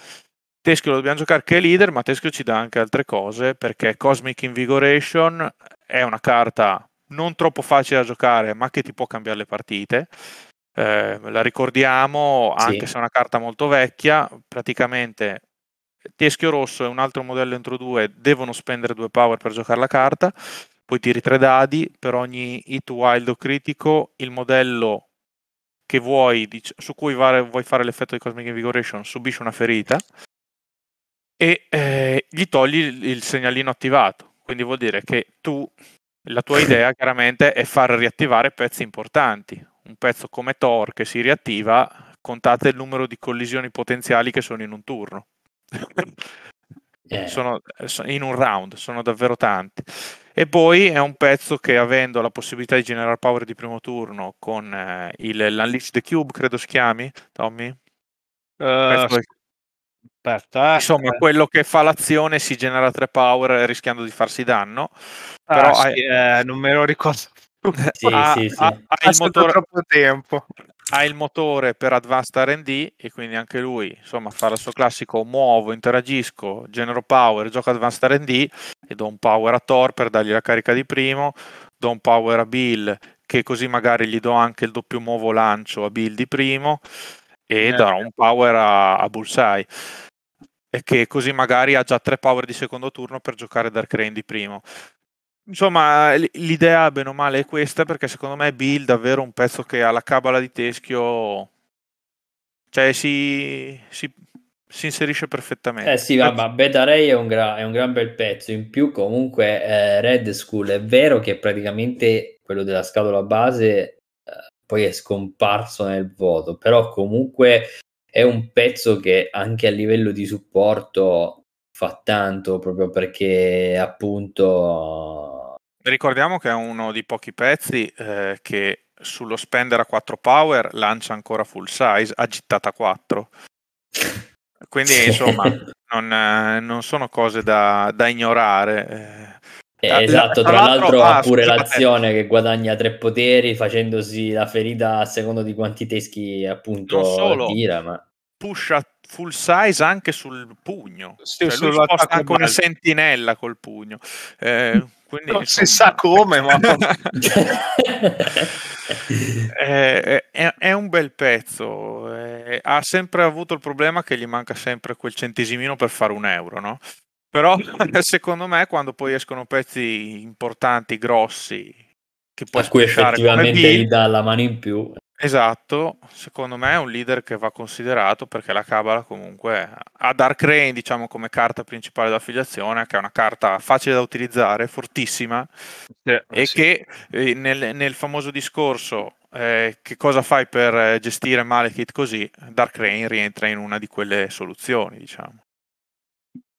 Speaker 2: Teschio lo dobbiamo giocare che è leader, ma Teschio ci dà anche altre cose perché Cosmic Invigoration è una carta non troppo facile da giocare, ma che ti può cambiare le partite. Eh, la ricordiamo, anche sì. se è una carta molto vecchia, praticamente Teschio Rosso e un altro modello entro due devono spendere due power per giocare la carta poi tiri tre dadi per ogni hit wild o critico, il modello che vuoi, su cui vuoi fare l'effetto di Cosmic Invigoration subisce una ferita e eh, gli togli il segnalino attivato. Quindi vuol dire che tu, la tua idea chiaramente è far riattivare pezzi importanti. Un pezzo come Thor che si riattiva, contate il numero di collisioni potenziali che sono in un turno. Eh. Sono, in un round, sono davvero tanti. E poi è un pezzo che avendo la possibilità di generare power di primo turno con eh, il, l'Unleash the Cube, credo si chiami, Tommy? Uh, aspetta, eh. Insomma, quello che fa l'azione si genera tre power rischiando di farsi danno.
Speaker 3: Ah, però sì, hai... eh, non me lo ricordo.
Speaker 1: sì, ha, sì, sì. Ha,
Speaker 3: ha il motore... troppo tempo
Speaker 2: ha il motore per Advanced RD e quindi anche lui insomma fa il suo classico muovo, interagisco, genero power, gioco Advanced RD e do un power a Thor per dargli la carica di primo, do un power a Bill che così magari gli do anche il doppio muovo lancio a Bill di primo e eh. darò un power a, a Bullseye e che così magari ha già tre power di secondo turno per giocare Dark Rain di primo Insomma, l'idea bene o male è questa perché secondo me Bill davvero un pezzo che ha la cabala di teschio, cioè si, si, si inserisce perfettamente.
Speaker 1: Eh sì, vabbè, Beta Ray è un, gra- è un gran bel pezzo, in più comunque eh, Red School è vero che praticamente quello della scatola base eh, poi è scomparso nel voto, però comunque è un pezzo che anche a livello di supporto fa tanto proprio perché appunto
Speaker 2: Ricordiamo che è uno dei pochi pezzi eh, che sullo spender a 4 power lancia ancora full size, agitata 4. Quindi insomma non, eh, non, sono cose da, da ignorare.
Speaker 1: Eh, eh esatto, tra, tra l'altro, ha pure scusate. l'azione che guadagna tre poteri facendosi la ferita a secondo di quanti teschi appunto
Speaker 2: solo,
Speaker 1: tira, ma...
Speaker 2: pusha full size anche sul pugno. Sì, cioè, lui sposta anche una sentinella col pugno. Eh, quindi,
Speaker 3: non insomma... si sa come, ma...
Speaker 2: è, è, è, un bel pezzo. È, ha sempre avuto il problema che gli manca sempre quel centesimino per fare un euro, no? Però secondo me quando poi escono pezzi importanti, grossi, che
Speaker 1: puoi a cui effettivamente gli dà la mano in più.
Speaker 2: Esatto, secondo me è un leader che va considerato perché la Cabala comunque ha Dark Rain diciamo come carta principale d'affiliazione, che è una carta facile da utilizzare, fortissima sì, e sì. che eh, nel, nel, famoso discorso eh, che cosa fai per eh, gestire Malekith così, Dark Rain rientra in una di quelle soluzioni diciamo.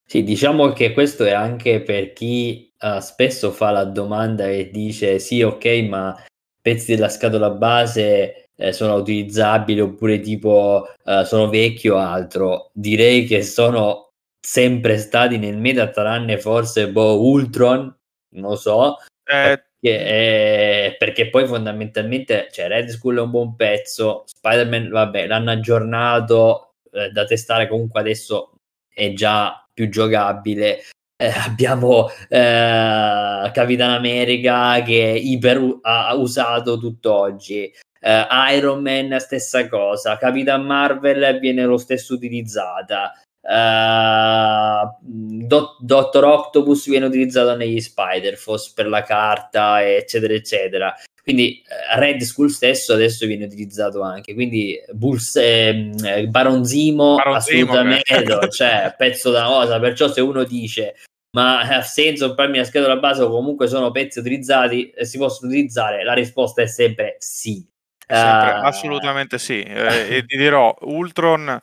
Speaker 1: Sì, diciamo che questo è anche per chi uh, spesso fa la domanda e dice sì ok ma pezzi della scatola base eh, sono utilizzabili oppure tipo eh, sono vecchio o altro. Direi che sono sempre stati nel meta tranne forse boh, Ultron, non so. Eh, perché, eh, perché, poi fondamentalmente cioè, Red Skull è un buon pezzo, Spider-Man vabbè l'hanno aggiornato eh, da testare comunque adesso è già più giocabile eh, abbiamo eh, Capitan America che iper ha usato tutt'oggi eh, Iron Man stessa cosa, Capitan Marvel viene lo stesso utilizzata. Uh, Dot- Dottor Octopus viene utilizzato negli Spider-Force per la carta, eccetera, eccetera. Quindi uh, Red Skull stesso adesso viene utilizzato anche. Quindi Bulls, eh, Baron Zimo, Baron assolutamente, Zimo, cioè pezzo da cosa. Perciò se uno dice ma ha senso comprarmi la scatola base o comunque sono pezzi utilizzati, eh, si possono utilizzare? La risposta è sempre sì.
Speaker 2: Sempre, uh, assolutamente sì. Eh, e ti dirò, Ultron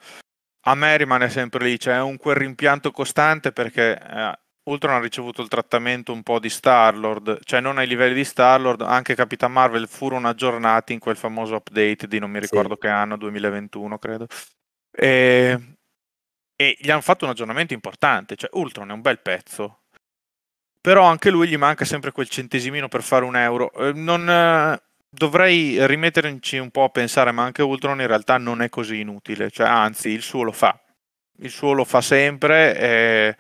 Speaker 2: a me rimane sempre lì, c'è un quel rimpianto costante perché eh, Ultron ha ricevuto il trattamento un po' di Star-Lord, cioè non ai livelli di Star-Lord, anche Capitan Marvel furono aggiornati in quel famoso update di non mi ricordo sì. che anno, 2021 credo. E, e gli hanno fatto un aggiornamento importante, cioè Ultron è un bel pezzo, però anche lui gli manca sempre quel centesimino per fare un euro. Eh, non, eh, dovrei rimetterci un po' a pensare, ma anche Ultron in realtà non è così inutile, cioè, anzi il suo lo fa, il suo lo fa sempre, e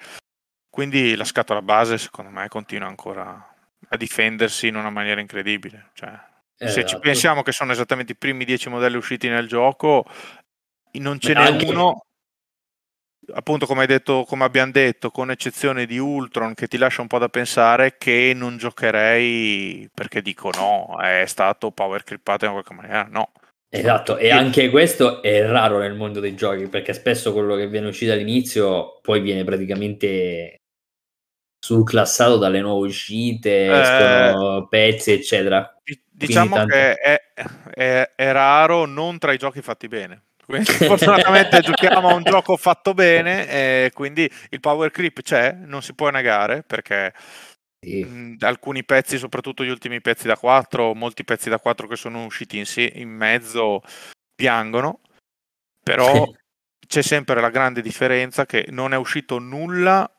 Speaker 2: quindi la scatola base secondo me continua ancora a difendersi in una maniera incredibile. Cioè, eh, se ci esatto. pensiamo che sono esattamente i primi dieci modelli usciti nel gioco, non ce n'è anche... uno appunto come, hai detto, come abbiamo detto, con eccezione di Ultron che ti lascia un po' da pensare, che non giocherei perché dico no, è stato power crippato in qualche maniera, no.
Speaker 1: Esatto, e anche questo è raro nel mondo dei giochi, perché spesso quello che viene uscito all'inizio poi viene praticamente surclassato dalle nuove uscite, eh, pezzi, eccetera.
Speaker 2: Diciamo tanto... che è, è, è raro non tra i giochi fatti bene. Quindi, fortunatamente giochiamo a un gioco fatto bene e quindi il power creep c'è, non si può negare perché alcuni pezzi, soprattutto gli ultimi pezzi da 4, molti pezzi da 4 che sono usciti in, in mezzo piangono, però c'è sempre la grande differenza che non è uscito nulla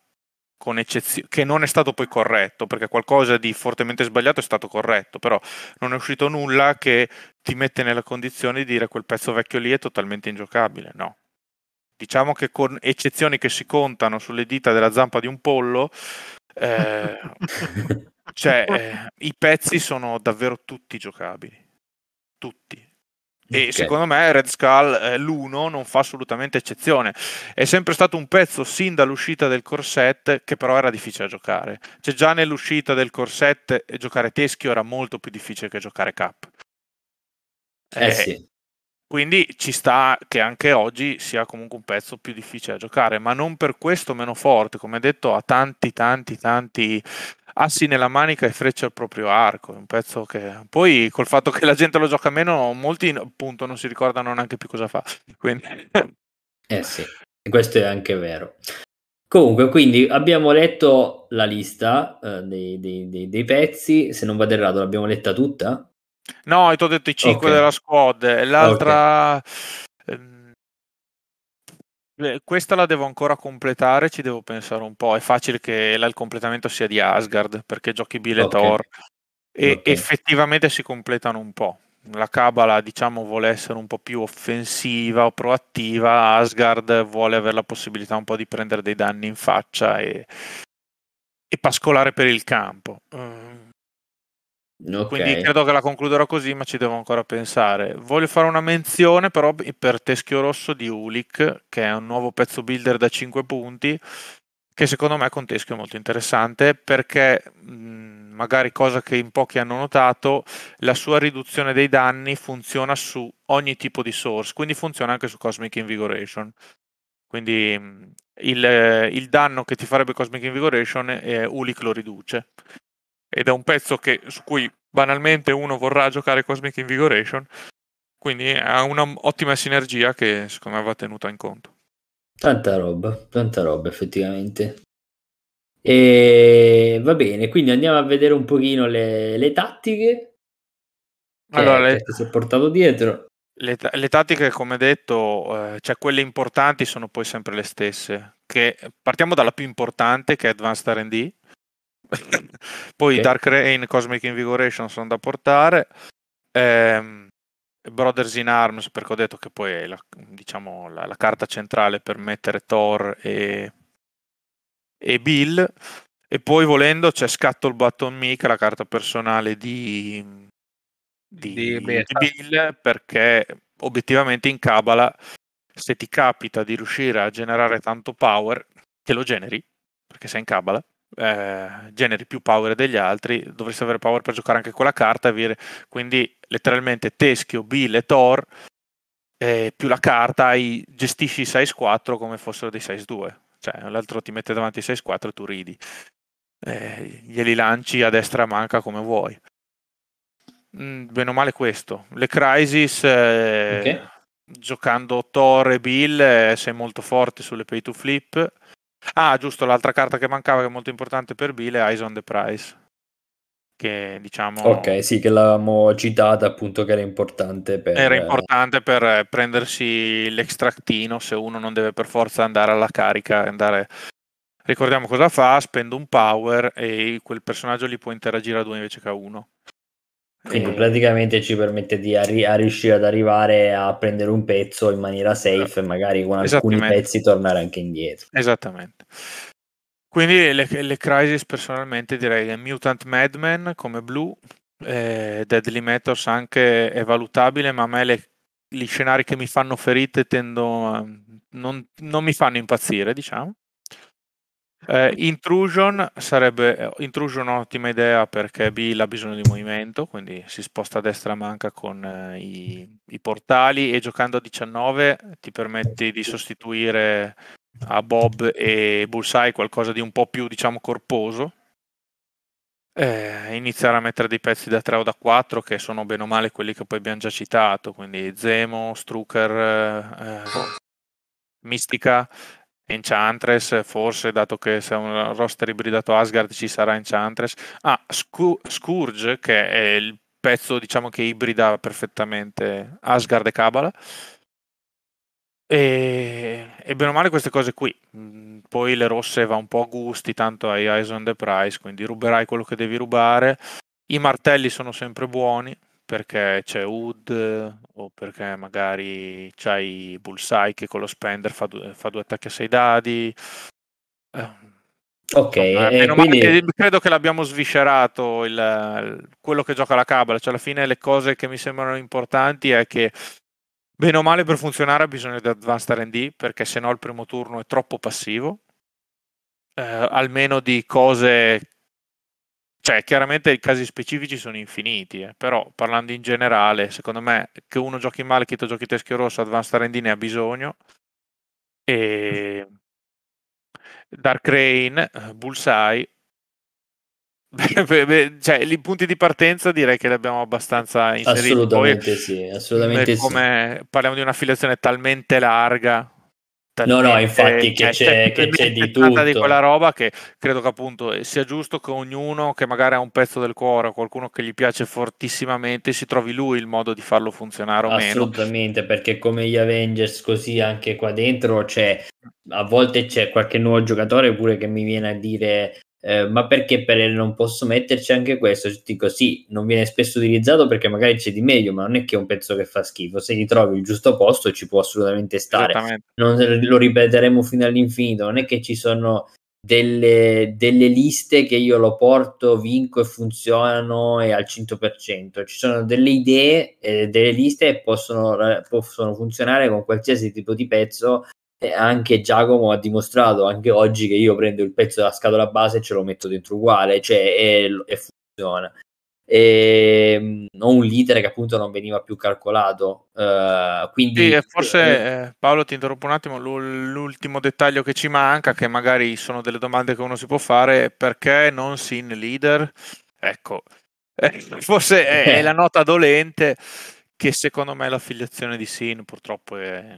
Speaker 2: con eccezione, che non è stato poi corretto, perché qualcosa di fortemente sbagliato è stato corretto, però non è uscito nulla che ti mette nella condizione di dire quel pezzo vecchio lì è totalmente ingiocabile, no. Diciamo che con eccezioni che si contano sulle dita della zampa di un pollo, eh, cioè, eh, i pezzi sono davvero tutti giocabili, tutti. E okay. secondo me Red Skull eh, l'1 non fa assolutamente eccezione. È sempre stato un pezzo sin dall'uscita del corset che però era difficile da giocare. Cioè già nell'uscita del corset giocare teschio era molto più difficile che giocare cap.
Speaker 1: Eh, eh sì.
Speaker 2: Quindi ci sta che anche oggi sia comunque un pezzo più difficile da giocare, ma non per questo meno forte. Come detto, ha tanti, tanti, tanti assi nella manica e frecce al proprio arco. Un pezzo che poi col fatto che la gente lo gioca meno, molti appunto non si ricordano neanche più cosa fa. Quindi...
Speaker 1: Eh sì, questo è anche vero. Comunque, quindi abbiamo letto la lista uh, dei, dei, dei, dei, pezzi. Se non vado errato, l'abbiamo letta tutta?
Speaker 2: No, ti ho detto i 5 okay. della squad. L'altra... Okay. Ehm, questa la devo ancora completare, ci devo pensare un po'. È facile che il completamento sia di Asgard perché giochi Bill e Thor e effettivamente si completano un po'. La Cabala, diciamo, vuole essere un po' più offensiva o proattiva. Asgard vuole avere la possibilità un po' di prendere dei danni in faccia e, e pascolare per il campo. Uh, Okay. Quindi credo che la concluderò così, ma ci devo ancora pensare. Voglio fare una menzione però per Teschio Rosso di Ulic, che è un nuovo pezzo builder da 5 punti, che secondo me con Teschio è molto interessante perché mh, magari cosa che in pochi hanno notato, la sua riduzione dei danni funziona su ogni tipo di source, quindi funziona anche su Cosmic Invigoration. Quindi il, il danno che ti farebbe Cosmic Invigoration eh, Ulic lo riduce ed è un pezzo che, su cui banalmente uno vorrà giocare Cosmic Invigoration, quindi ha un'ottima sinergia che secondo me va tenuta in conto.
Speaker 1: Tanta roba, tanta roba effettivamente. E va bene, quindi andiamo a vedere un pochino le, le tattiche.
Speaker 2: Allora, le...
Speaker 1: si è portato dietro.
Speaker 2: Le, le, tattiche, come detto, eh, cioè quelle importanti sono poi sempre le stesse. Che, partiamo dalla più importante che è Advanced RD, poi okay. Dark Rain, Cosmic Invigoration sono da portare. Ehm, Brothers in Arms, perché ho detto che poi è la, diciamo, la, la carta centrale per mettere Thor e, e, Bill. E poi volendo c'è Scuttle Button Me, che è la carta personale di, di, di, di Bill, perché obiettivamente in Kabbalah, se ti capita di riuscire a generare tanto power, che lo generi, perché sei in Kabbalah, eh, generi più power degli altri, dovresti avere power per giocare anche quella carta, avere, quindi letteralmente Teschio, Bill e Thor, eh, più la carta, hai, gestisci i size 4 come fossero dei size 2, cioè l'altro ti mette davanti i size 4 e tu ridi, eh, glieli lanci a destra e a manca come vuoi. Mm, bene o male questo. Le Crisis, eh, okay. giocando Thor e Bill, eh, sei molto forte sulle pay to flip Ah, giusto, l'altra carta che mancava che è molto importante per Bill è Eyes on the Prize. Che diciamo.
Speaker 1: Ok, sì, che l'avevamo citata appunto che era importante per.
Speaker 2: Era importante per prendersi l'extractino se uno non deve per forza andare alla carica. Andare... Ricordiamo cosa fa: spende un power e quel personaggio li può interagire a due invece che a uno.
Speaker 1: Quindi praticamente ci permette di arri- a riuscire ad arrivare a prendere un pezzo in maniera safe e magari con alcuni pezzi tornare anche indietro.
Speaker 2: Esattamente. Quindi le, le Crisis personalmente direi Mutant Madman come blu, eh, Deadly Metals anche è valutabile, ma a me le, gli scenari che mi fanno ferite tendo a, non, non mi fanno impazzire, diciamo. Eh, intrusion sarebbe eh, intrusion un'ottima idea perché Bill ha bisogno di movimento, quindi si sposta a destra a manca con eh, i, i, portali e giocando a 19 ti permetti di sostituire a Bob e Bullseye qualcosa di un po' più diciamo corposo. Eh, iniziare a mettere dei pezzi da 3 o da 4 che sono bene o male quelli che poi abbiamo già citato, quindi Zemo, Strucker, eh, Mistica Enchantress, forse dato che se un roster ibridato Asgard ci sarà Enchantress. Ah, Scourge, che è il pezzo diciamo che ibrida perfettamente Asgard e Kabbalah. E, e bene o male queste cose qui. Mm, poi le rosse va un po' a gusti, tanto hai Eyes on the Price, quindi ruberai quello che devi rubare. I martelli sono sempre buoni, perché c'è Wood o perché magari c'hai Bullseye che con lo spender fa due, fa due attacchi a sei dadi.
Speaker 1: Eh, ok, eh,
Speaker 2: quindi... che, credo che l'abbiamo sviscerato il, quello che gioca la Cabala, cioè alla fine le cose che mi sembrano importanti è che bene o male per funzionare ha bisogno di Advanced R&D perché se no il primo turno è troppo passivo. Eh, almeno di cose cioè, chiaramente i casi specifici sono infiniti, eh, però parlando in generale, secondo me che uno giochi male, chi giochi teschio rosso, Advanced R&D ne ha bisogno. E Dark Rain, eh, Bullseye, cioè, i punti di partenza direi che li abbiamo abbastanza inseriti.
Speaker 1: Assolutamente Poi, sì, assolutamente
Speaker 2: come
Speaker 1: sì.
Speaker 2: Parliamo di un'affiliazione talmente larga
Speaker 1: No, no, infatti che c'è, che c'è di tutto.
Speaker 2: di quella roba che credo che appunto sia giusto che ognuno che magari ha un pezzo del cuore, qualcuno che gli piace fortissimamente, si trovi lui il modo di farlo funzionare o
Speaker 1: Assolutamente,
Speaker 2: meno.
Speaker 1: Assolutamente, perché come gli Avengers così anche qua dentro c'è, a volte c'è qualche nuovo giocatore pure che mi viene a dire eh, ma perché per non posso metterci anche questo? Dico sì, non viene spesso utilizzato perché magari c'è di meglio, ma non è che è un pezzo che fa schifo. Se gli trovi il giusto posto ci può assolutamente stare. Non lo ripeteremo fino all'infinito. Non è che ci sono delle, delle, liste che io lo porto, vinco e funzionano e al 100%. Ci sono delle idee, eh, delle liste che possono, possono funzionare con qualsiasi tipo di pezzo anche Giacomo ha dimostrato anche oggi che io prendo il pezzo della scatola base e ce lo metto dentro uguale, cioè e, e funziona. E, mm, ho un leader che appunto non veniva più calcolato. Uh, quindi
Speaker 2: sì, forse eh, Paolo ti interrompo un attimo. L'ultimo dettaglio che ci manca, che magari sono delle domande che uno si può fare, perché non sin leader? Ecco, eh, forse è, è, la nota dolente che secondo me l'affiliazione di Sin purtroppo è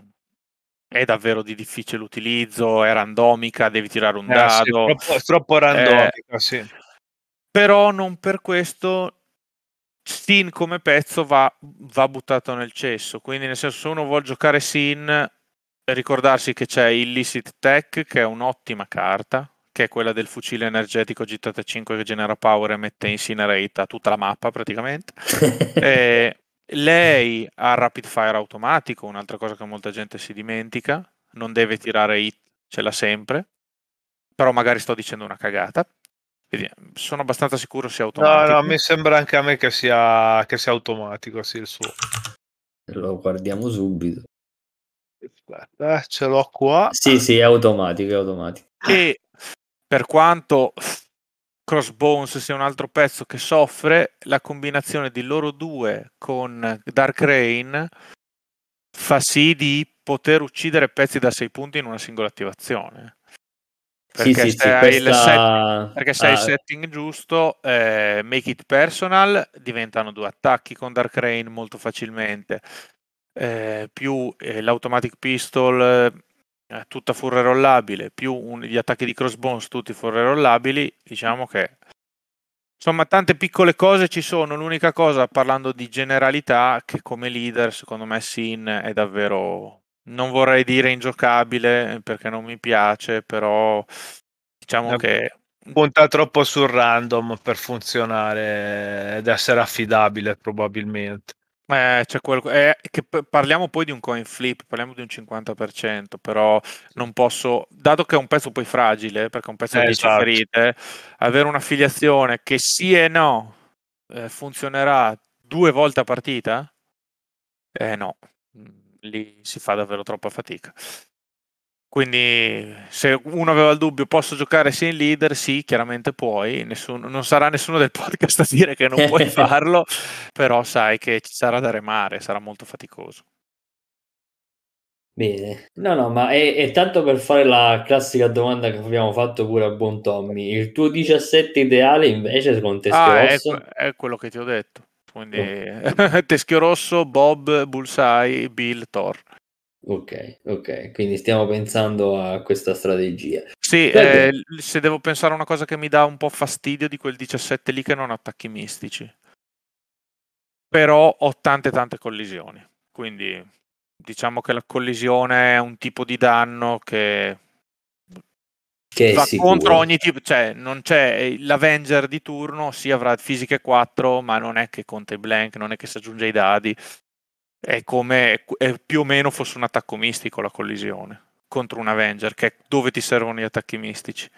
Speaker 2: è davvero di difficile utilizzo, è randomica, devi tirare un eh, dado. Sì,
Speaker 3: troppo, troppo randomica, eh, sì.
Speaker 2: Però non per questo Sin come pezzo va, va, buttato nel cesso. Quindi, nel senso, se uno vuole giocare Sin, ricordarsi che c'è Illicit Tech, che è un'ottima carta, che è quella del fucile energetico GT5 che genera power e mette incinerate a tutta la mappa praticamente. e, lei ha rapid fire automatico, un'altra cosa che molta gente si dimentica, non deve tirare hit, ce l'ha sempre, però magari sto dicendo una cagata. Quindi sono abbastanza sicuro sia automatico.
Speaker 3: No, no, mi sembra anche a me che sia, che sia automatico, sì, il suo.
Speaker 1: Lo guardiamo subito.
Speaker 3: Aspetta, eh, ce l'ho qua.
Speaker 1: Sì, sì, è automatico, è automatico.
Speaker 2: E per quanto Crossbones sia un altro pezzo che soffre, la combinazione di loro due con Dark Rain fa sì di poter uccidere pezzi da 6 punti in una singola attivazione. Perché sì, se, sì, hai, questa... set... perché se ah. hai il setting giusto, eh, make it personal, diventano due attacchi con Dark Rain molto facilmente. Eh, più eh, l'automatic pistol tutta furre rollabile, più un, gli attacchi di crossbones tutti furre rollabili, diciamo che insomma tante piccole cose ci sono. L'unica cosa, parlando di generalità, che come leader, secondo me Sin è davvero, non vorrei dire ingiocabile perché non mi piace, però diciamo no. che
Speaker 3: punta troppo sul random per funzionare ed essere affidabile probabilmente.
Speaker 2: Eh, c'è quel, eh, che parliamo poi di un coin flip, parliamo di un 50%, però non posso, dato che è un pezzo poi fragile, perché è un pezzo eh, di esatto. ferite, avere un'affiliazione che sì e no eh, funzionerà due volte a partita, eh no, lì si fa davvero troppa fatica. Quindi se uno aveva il dubbio posso giocare sia in leader, sì, chiaramente puoi, nessuno, non sarà nessuno del podcast a dire che non puoi farlo, però sai che ci sarà da remare, sarà molto faticoso.
Speaker 1: Bene, no, no, ma è, è, tanto per fare la classica domanda che abbiamo fatto pure a buon Tommy. Il tuo 17 ideale invece con Teschio ah, Rosso?
Speaker 2: È, è, quello che ti ho detto. Quindi oh. Teschio Rosso, Bob, Bullseye, Bill, Thor.
Speaker 1: Ok, ok, quindi stiamo pensando a questa strategia.
Speaker 2: Sì, eh, se devo pensare a una cosa che mi dà un po' fastidio di quel 17 lì che non attacchi mistici. Però ho tante tante collisioni, quindi diciamo che la collisione è un tipo di danno che,
Speaker 1: che
Speaker 2: va contro ogni tipo, cioè non c'è l'Avenger di turno, sì avrà fisiche 4, ma non è che conta i blank, non è che si aggiunge i dadi è come è più o meno fosse un attacco mistico la collisione contro un Avenger, che è dove ti servono gli attacchi mistici.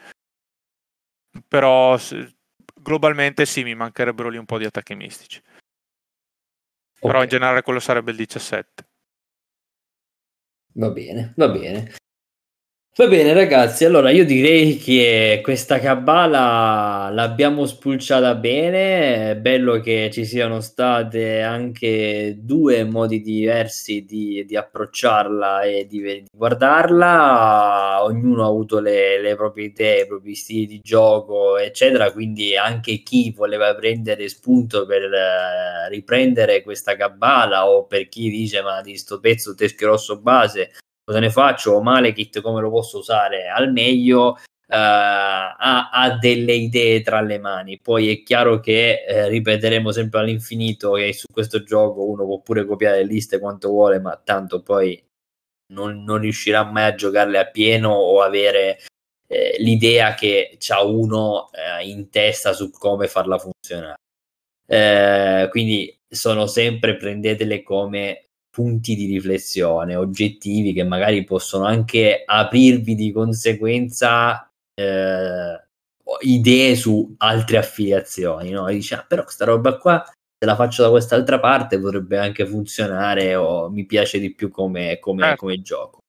Speaker 2: Però globalmente sì, mi mancherebbero lì un po' di attacchi mistici. Okay. Però in generale quello sarebbe il 17.
Speaker 1: Va bene, va bene. Va bene ragazzi, allora io direi che questa cabala l'abbiamo spulciata bene, è bello che ci siano state anche due modi diversi di, di approcciarla e di, di, guardarla, ognuno ha avuto le, le, proprie idee, i propri stili di gioco, eccetera, quindi anche chi voleva prendere spunto per uh, riprendere questa cabala o per chi dice ma di sto pezzo teschio rosso base cosa ne faccio, o Malekith come lo posso usare al meglio, Uh, ha, ha, delle idee tra le mani. Poi è chiaro che eh, ripeteremo sempre all'infinito che su questo gioco uno può pure copiare le liste quanto vuole, ma tanto poi non, non riuscirà mai a giocarle a pieno o avere eh, l'idea che c'ha uno eh, in testa su come farla funzionare. Eh, quindi sono sempre prendetele come punti di riflessione oggettivi che magari possono anche aprirvi di conseguenza eh, idee su altre affiliazioni, no? E dici, ah, però questa roba qua, se la faccio da quest'altra parte, potrebbe anche funzionare o mi piace di più come, come, eh. come gioco.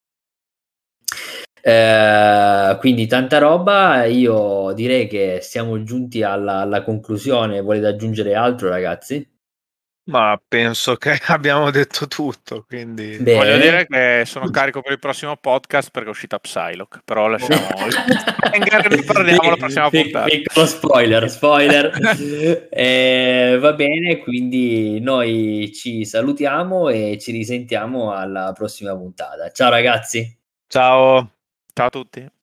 Speaker 1: Eh, quindi tanta roba, io direi che siamo giunti alla, alla conclusione, volete aggiungere altro ragazzi?
Speaker 3: Ma penso che abbiamo detto tutto, quindi...
Speaker 2: Bene. Voglio dire che sono carico per il prossimo podcast perché è uscita Psylocke, però lasciamo... ne parliamo la prossima puntata.
Speaker 1: Piccolo spoiler, spoiler. eh, va bene, quindi noi ci salutiamo e ci risentiamo alla prossima puntata. Ciao ragazzi!
Speaker 3: Ciao!
Speaker 2: Ciao a tutti!